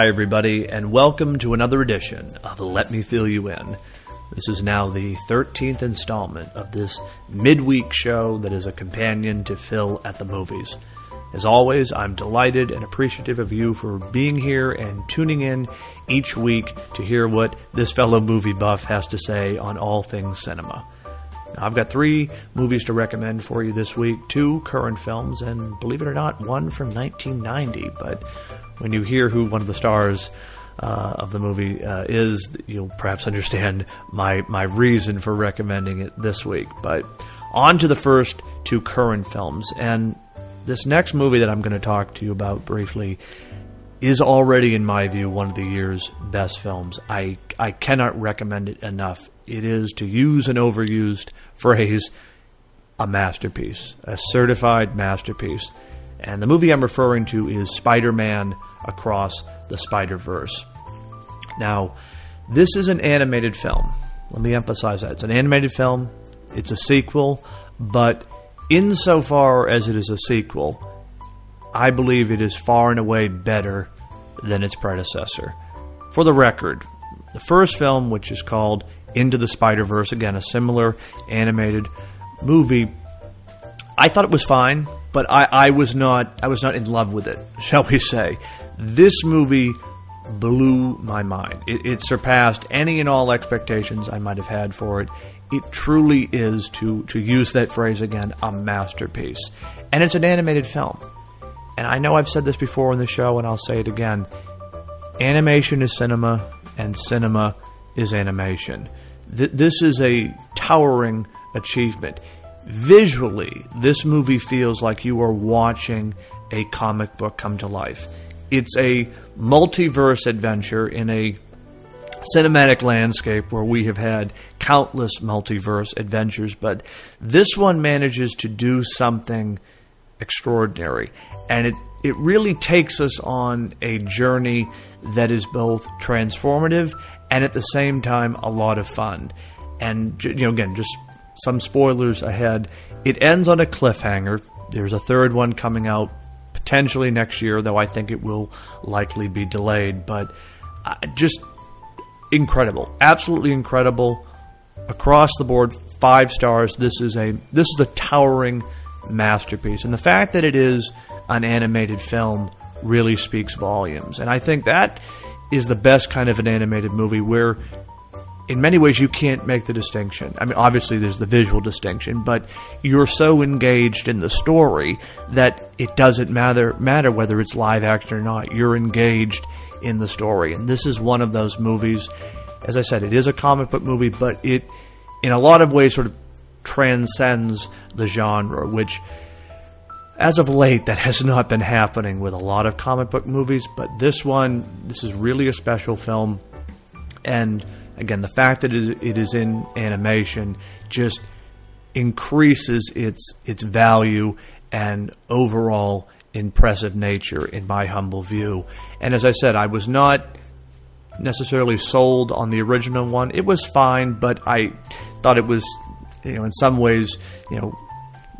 Hi, everybody, and welcome to another edition of Let Me Phil You In. This is now the 13th installment of this midweek show that is a companion to Phil at the Movies. As always, I'm delighted and appreciative of you for being here and tuning in each week to hear what this fellow movie buff has to say on all things cinema. I've got three movies to recommend for you this week two current films, and believe it or not, one from 1990. But when you hear who one of the stars uh, of the movie uh, is, you'll perhaps understand my my reason for recommending it this week. But on to the first two current films, and this next movie that I'm going to talk to you about briefly is already, in my view, one of the year's best films. I I cannot recommend it enough. It is, to use an overused phrase, a masterpiece, a certified masterpiece. And the movie I'm referring to is Spider Man Across the Spider Verse. Now, this is an animated film. Let me emphasize that. It's an animated film, it's a sequel, but insofar as it is a sequel, I believe it is far and away better than its predecessor. For the record, the first film, which is called Into the Spider Verse, again, a similar animated movie, I thought it was fine but I, I was not I was not in love with it, shall we say. This movie blew my mind. It, it, surpassed any and all expectations I might have had for it. It truly is, to, to use that phrase again, a masterpiece. And it's an animated film. And I know I've said this before in the show, and I'll say it again. Animation is cinema, and cinema is animation. Th- this is a towering achievement. Visually, this movie feels like you are watching a comic book come to life. It's a multiverse adventure in a cinematic landscape where we have had countless multiverse adventures, but this one manages to do something extraordinary. And it, it really takes us on a journey that is both transformative and at the same time a lot of fun. And, you know, again, just some spoilers ahead. It ends on a cliffhanger. There's a third one coming out potentially next year, though I think it will likely be delayed. But uh, just incredible, absolutely incredible across the board. Five stars. This is a this is a towering masterpiece, and the fact that it is an animated film really speaks volumes. And I think that is the best kind of an animated movie where in many ways you can't make the distinction. I mean, obviously there's the visual distinction, but you're so engaged in the story that it doesn't matter matter whether it's live action or not. You're engaged in the story, and this is one of those movies. As I said, it is a comic book movie, but it, in a lot of ways, sort of transcends the genre, which. As of late, that has not been happening with a lot of comic book movies, but this one, this is really a special film. And Again, the fact that it is in animation just increases its its value and overall impressive nature in my humble view. And as I said, I was not necessarily sold on the original one. It was fine, but I thought it was, you know, in some ways, you know,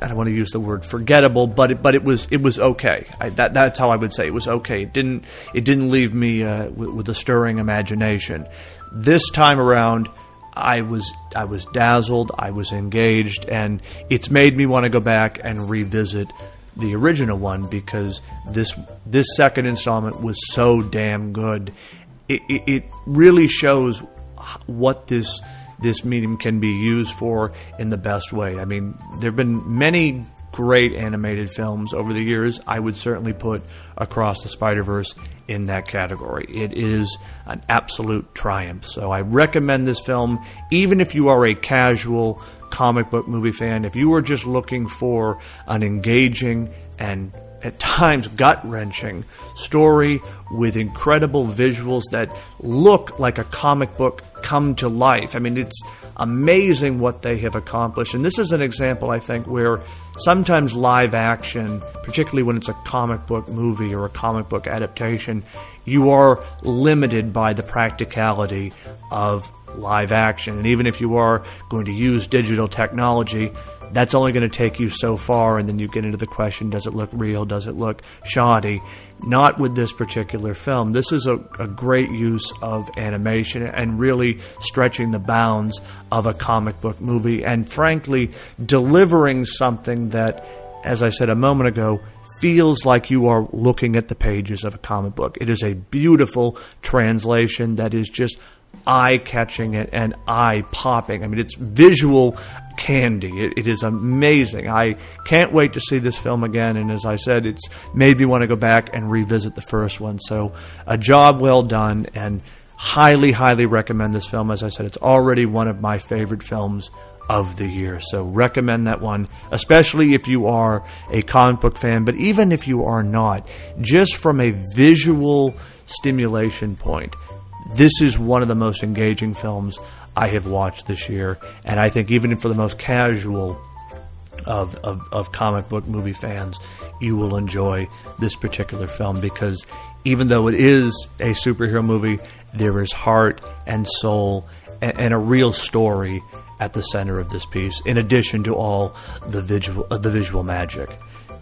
I don't want to use the word forgettable, but it, but it was it was okay. I, that that's how I would say it was okay. It didn't it didn't leave me uh, with, with, a stirring imagination. This time around, I was I was dazzled. I was engaged, and it's made me want to go back and revisit the original one because this this second installment was so damn good. It, it, it really shows what this this medium can be used for in the best way. I mean, there have been many great animated films over the years. I would certainly put Across the Spider Verse in that category. It is an absolute triumph. So I recommend this film, even if you are a casual comic book movie fan. If you are just looking for an engaging and at times gut wrenching story with incredible visuals that look like a comic book come to life. I mean, it's amazing what they have accomplished. And this is an example, I think, where sometimes live action, particularly when it's a comic book movie or a comic book adaptation, you are limited by the practicality of live action. And even if you are going to use digital technology, that's only going to take you so far, and then you get into the question does it look real? Does it look shoddy? Not with this particular film. This is a, a great use of animation and really stretching the bounds of a comic book movie, and frankly, delivering something that, as I said a moment ago, feels like you are looking at the pages of a comic book. It is a beautiful translation that is just eye catching it and eye popping. I mean, it's visual candy. It, it is amazing. I can't wait to see this film again. And as I said, it's made me want to go back and revisit the first one. So, a job well done, and highly, highly recommend this film. As I said, it's already one of my favorite films of the year. So recommend that one, especially if you are a comic book fan, but even if you are not, just from a visual stimulation point, this is one of the most engaging films I have watched this year, and I think even for the most casual of, of, of, comic book movie fans, you will enjoy this particular film because even though it is a superhero movie, there is heart and soul and, and a real story at the center of this piece, in addition to all the visual, uh, the visual magic.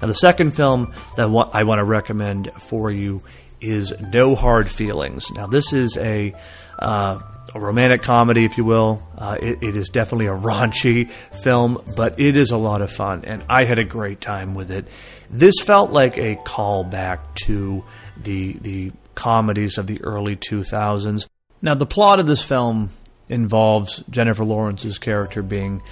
Now, the second film that I want to recommend for you is No Hard Feelings. Now, this is a, uh, a romantic comedy, if you will. Uh, it, it is definitely a raunchy film, but it is a lot of fun, and I had a great time with it. This felt like a callback to the the comedies of the early 2000s. Now, the plot of this film involves Jennifer Lawrence's character being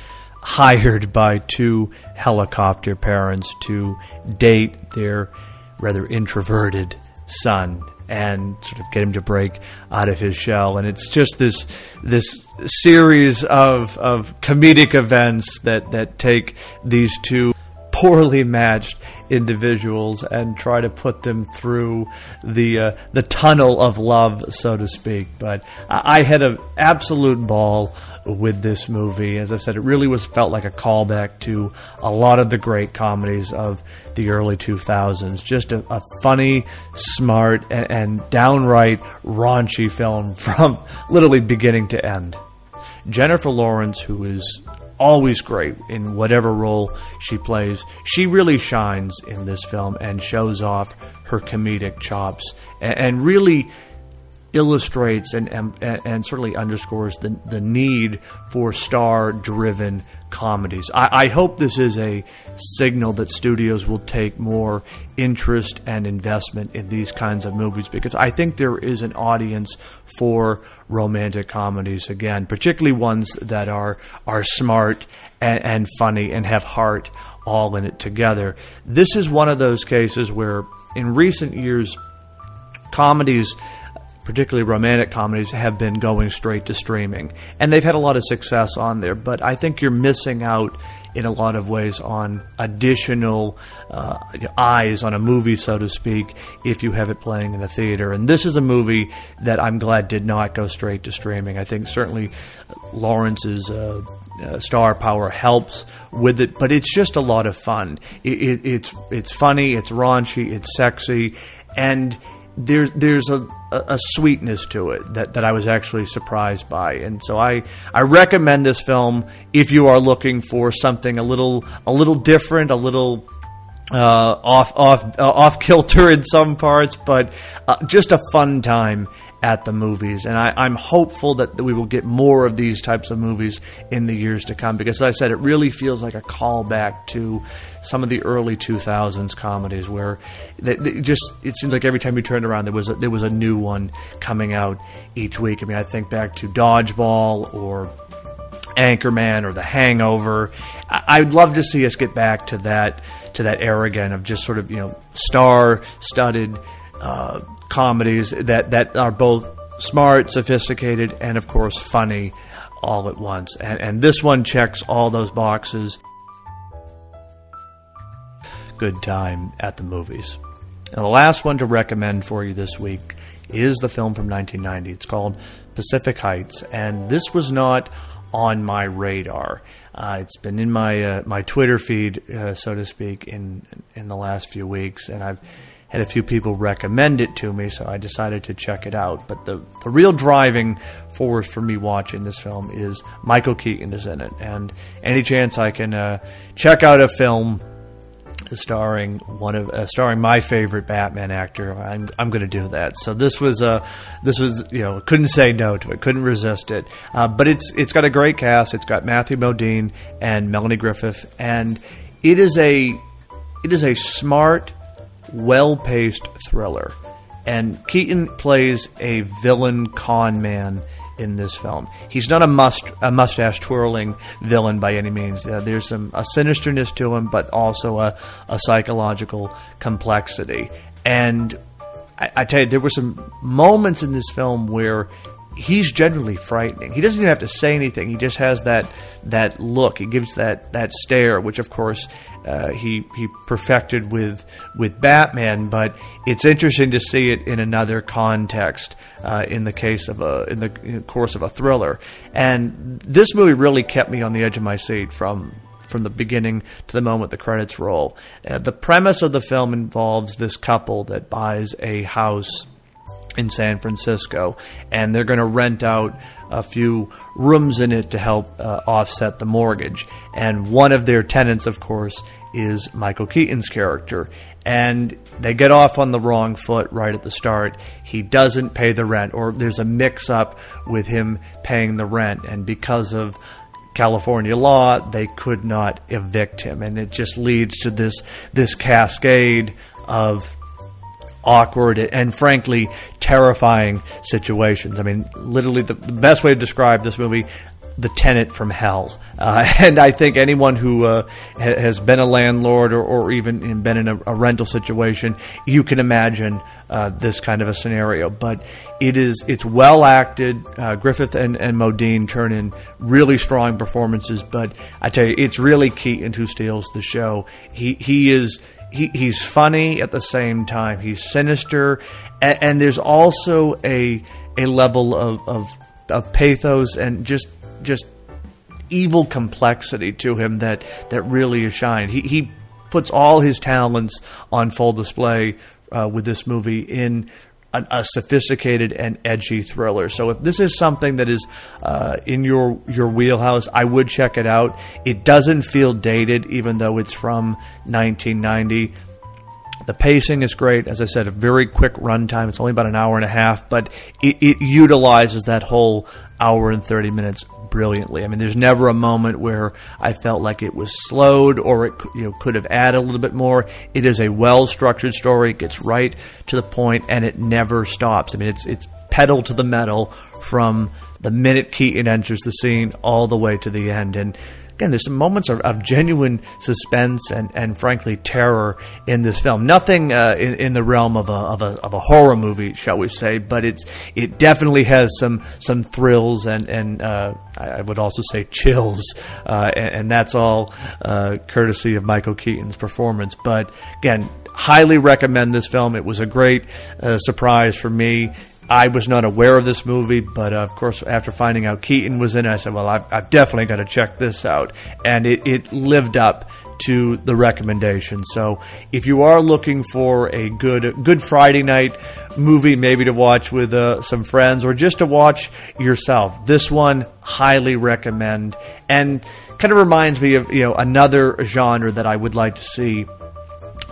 hired by two helicopter parents to date their rather introverted son and sort of get him to break out of his shell. And it's just this this series of of comedic events that that take these two poorly matched individuals and try to put them through the uh, the tunnel of love, so to speak. But I had an absolute ball with this movie. As I said, it really was felt like a callback to a lot of the great comedies of the early 2000s. Just a, a funny, smart, and, and downright raunchy film from literally beginning to end. Jennifer Lawrence, who is always great in whatever role she plays. She really shines in this film and shows off her comedic chops and, and really illustrates and, and, and, certainly underscores the, the need for star driven comedies. I, I, hope this is a signal that studios will take more interest and investment in these kinds of movies because I think there is an audience for romantic comedies again, particularly ones that are are smart and, and funny and have heart all in it together. This is one of those cases where in recent years comedies particularly romantic comedies, have been going straight to streaming. And they've had a lot of success on there, but I think you're missing out in a lot of ways on additional uh, eyes on a movie, so to speak, if you have it playing in a theater. And this is a movie that I'm glad did not go straight to streaming. I think certainly Lawrence's. Uh, uh, star power helps with it, but it's just a lot of fun. It, it, it's it's funny, it's raunchy, it's sexy, and there's there's a, a sweetness to it that, that I was actually surprised by, and so I I recommend this film if you are looking for something a little a little different, a little uh, off off uh, off kilter in some parts, but uh, just a fun time at the movies. And I, am hopeful that we will get more of these types of movies in the years to come because, as I said, it really feels like a callback to some of the early 2000s comedies where they, they just it seems like every time you turned around there was a, there was a new one coming out each week. I mean, I think back to Dodgeball or Anchorman or The Hangover. I, would love to see us get back to that to that era again of just sort of you know star-studded uh, comedies that that are both smart, sophisticated, and of course funny all at once. And, and this one checks all those boxes. Good time at the movies. And the last one to recommend for you this week is the film from 1990. It's called Pacific Heights, and this was not on my radar. Uh, it's been in my uh, my Twitter feed, uh, so to speak, in in the last few weeks, and I've had a few people recommend it to me, so I decided to check it out. But the, the real driving force for me watching this film is Michael Keaton is in it, and any chance I can uh, check out a film starring one of uh, starring my favorite Batman actor, I'm I'm going to do that. So this was uh this was you know couldn't say no to it, couldn't resist it. Uh, but it's it's got a great cast. It's got Matthew Modine and Melanie Griffith, and it is a it is a smart, well paced thriller. And Keaton plays a villain con man in this film. He's not a must a mustache twirling villain by any means. Uh, there's some a sinisterness to him, but also a, a psychological complexity. And I, I tell you, there were some moments in this film where he's generally frightening. He doesn't even have to say anything. He just has that that look. He gives that that stare, which of course uh, he he perfected with with Batman. But it's interesting to see it in another context. Uh, in the case of a in the, course of a thriller, and this movie really kept me on the edge of my seat from from the beginning to the moment the credits roll. Uh, the premise of the film involves this couple that buys a house in San Francisco, and they're going to rent out a few rooms in it to help uh, offset the mortgage. And one of their tenants, of course, is Michael Keaton's character. And they get off on the wrong foot right at the start. He doesn't pay the rent, or there's a mix up with him paying the rent. And because of California law, they could not evict him. And it just leads to this, this cascade of awkward and frankly terrifying situations. I mean, literally the, the best way to describe this movie the tenant from hell. Uh, and I think anyone who uh, ha- has been a landlord or, or even been in a, a, rental situation, you can imagine uh, this kind of a scenario. But it is it's well acted. Uh, Griffith and, and Modine turn in really strong performances. But I tell you, it's really Keaton who steals the show. He he is he, he's funny at the same time. He's sinister, and, and there's also a a level of, of of pathos and just just evil complexity to him that that really is shined. He he puts all his talents on full display uh, with this movie in a, a, sophisticated and edgy thriller. So if this is something that is uh, in your your wheelhouse, I would check it out. It doesn't feel dated, even though it's from 1990. The pacing is great. As I said, a very quick runtime. It's only about an hour and a half, but it, it utilizes that whole hour and 30 minutes brilliantly. I mean, there's never a moment where I felt like it was slowed or it you know could have added a little bit more. It is a well-structured story. It gets right to the point, and it never stops. I mean, it's it's pedal to the metal from the minute Keaton enters the scene all the way to the end, and again, there's some moments of, of genuine suspense and, and frankly terror in this film. Nothing uh, in, in, the realm of a, of a of a horror movie, shall we say, but it's it definitely has some some thrills and and uh, I would also say chills, uh, and, and, that's all uh, courtesy of Michael Keaton's performance. But again, highly recommend this film. It was a great uh, surprise for me. I was not aware of this movie, but uh, of course, after finding out Keaton was in it, I said, well, I've, I've definitely got to check this out. And it, it lived up to the recommendation. So if you are looking for a good good Friday night movie, maybe to watch with uh, some friends or just to watch yourself, this one highly recommend. And kind of reminds me of you know another genre that I would like to see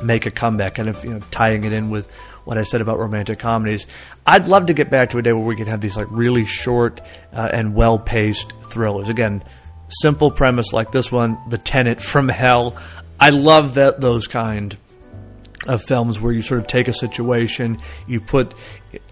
make a comeback, kind of you know tying it in with what I said about romantic comedies. I'd love to get back to a day where we could have these like really short uh, and well paced thrillers. Again, simple premise like this one, The Tenant from Hell. I love that those kind of films where you sort of take a situation, you put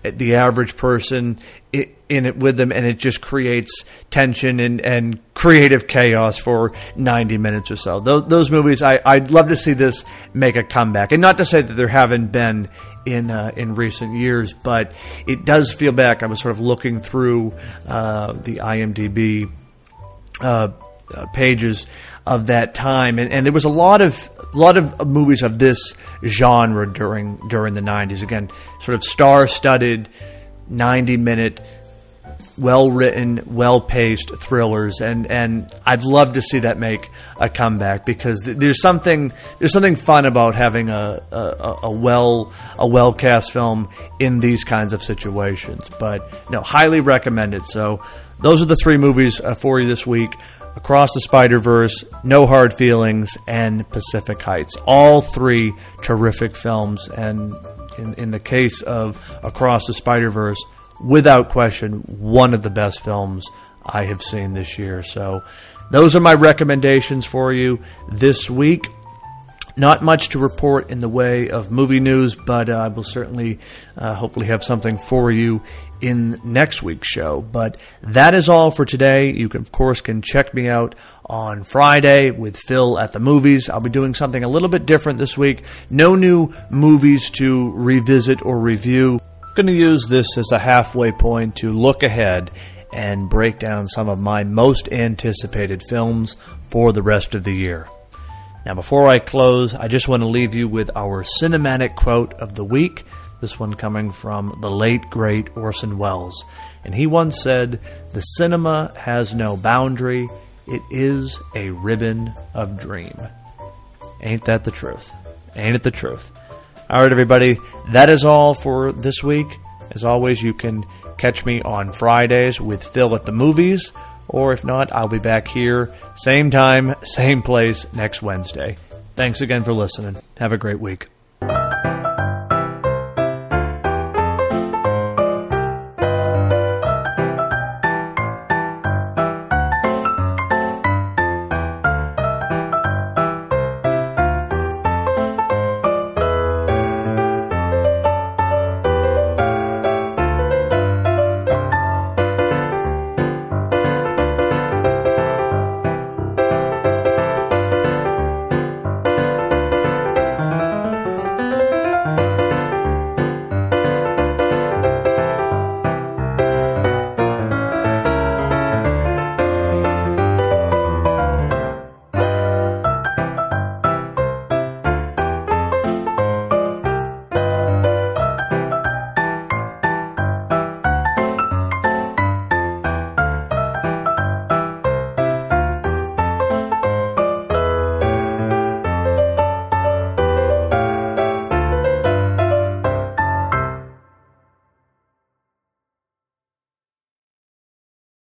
the average person in it with them, and it just creates tension and, and creative chaos for 90 minutes or so. Those, those movies, I, I'd love to see this make a comeback. And not to say that there haven't been in uh, in recent years, but it does feel back. I was sort of looking through uh, the IMDb uh, uh, pages of that time, and, and there was a lot of a lot of movies of this genre during during the '90s. Again, sort of star-studded, 90-minute well written, well paced thrillers, and and I'd love to see that make a comeback because th- there's something there's something fun about having a, a, a well a well cast film in these kinds of situations. But no, highly recommend it. So those are the three movies uh, for you this week. Across the Spider Verse, No Hard Feelings, and Pacific Heights. All three terrific films, and in, in the case of Across the Spider Verse, without question, one of the best films I have seen this year. So, those are my recommendations for you this week. Not much to report in the way of movie news, but uh, I will certainly, uh, hopefully, have something for you in next week's show. But that is all for today. You can, of course, can check me out on Friday with Phil at the movies. I'll be doing something a little bit different this week. No new movies to revisit or review. Going to use this as a halfway point to look ahead and break down some of my most anticipated films for the rest of the year. Now, before I close, I just want to leave you with our cinematic quote of the week. This one coming from the late, great Orson Welles. And he once said, The cinema has no boundary, it is a ribbon of dream. Ain't that the truth? Ain't it the truth? All right, everybody, that is all for this week. As always, you can catch me on Fridays with Phil at the movies, or if not, I'll be back here, same time, same place, next Wednesday. Thanks again for listening. Have a great week.